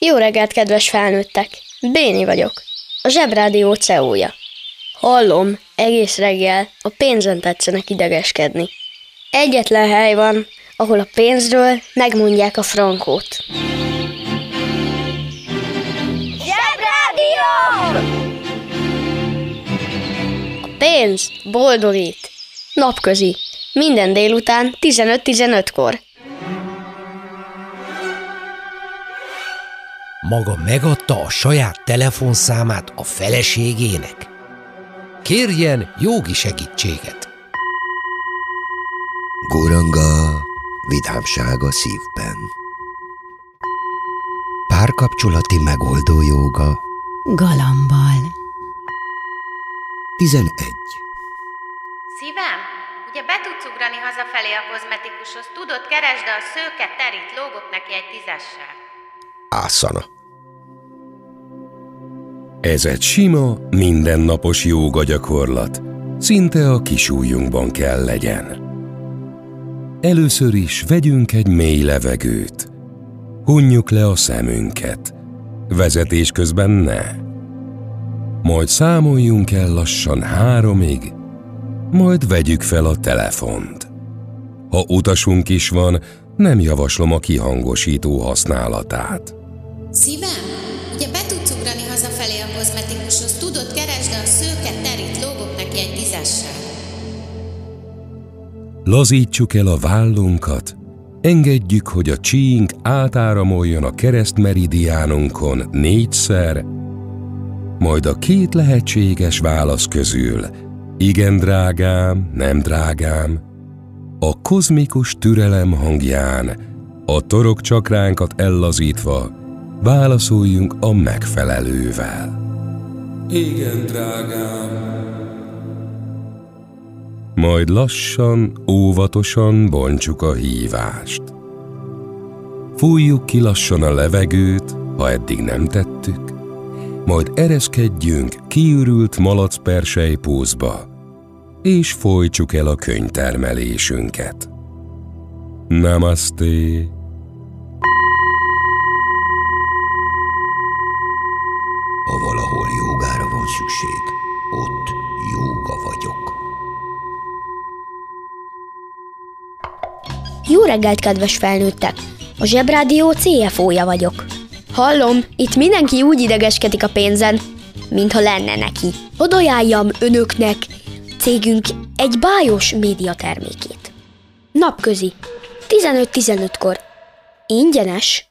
Jó reggelt, kedves felnőttek! Béni vagyok, a Zsebrádió CEO-ja. Hallom, egész reggel a pénzen tetszenek idegeskedni. Egyetlen hely van, ahol a pénzről megmondják a frankót. Zsebrádió! A pénz boldogít. Napközi. Minden délután 15-15-kor. Maga megadta a saját telefonszámát a feleségének? Kérjen jogi segítséget. Guranga, vidámság a szívben. Párkapcsolati megoldó joga. Galambal. 11. Szívem, ugye be tudsz ugrani hazafelé a kozmetikushoz, tudod, keresd, a szőke terít, lógok neki egy tízessel. Ászana. Ez egy sima, mindennapos jóga gyakorlat. Szinte a kisújunkban kell legyen. Először is vegyünk egy mély levegőt. Hunjuk le a szemünket. Vezetés közben ne. Majd számoljunk el lassan háromig, majd vegyük fel a telefont. Ha utasunk is van, nem javaslom a kihangosító használatát. Szívem, ugye be tudsz ugrani hazafelé a kozmetikushoz, tudod, keresd, a szőke terít, lógok neki egy tízessel. Lazítsuk el a vállunkat, engedjük, hogy a csíink átáramoljon a keresztmeridiánunkon négyszer, majd a két lehetséges válasz közül, igen drágám, nem drágám, a kozmikus türelem hangján, a torok csakránkat ellazítva, válaszoljunk a megfelelővel. Igen, drágám. Majd lassan, óvatosan bontsuk a hívást. Fújjuk ki lassan a levegőt, ha eddig nem tettük, majd ereszkedjünk kiürült malacpersely pózba, és folytsuk el a könyvtermelésünket. Namaste! Szükség, ott jóga vagyok. Jó reggelt, kedves felnőttek! A Zsebrádió CFO-ja vagyok. Hallom, itt mindenki úgy idegeskedik a pénzen, mintha lenne neki. Odajáljam önöknek cégünk egy bájos médiatermékét. Napközi. 15-15-kor. Ingyenes.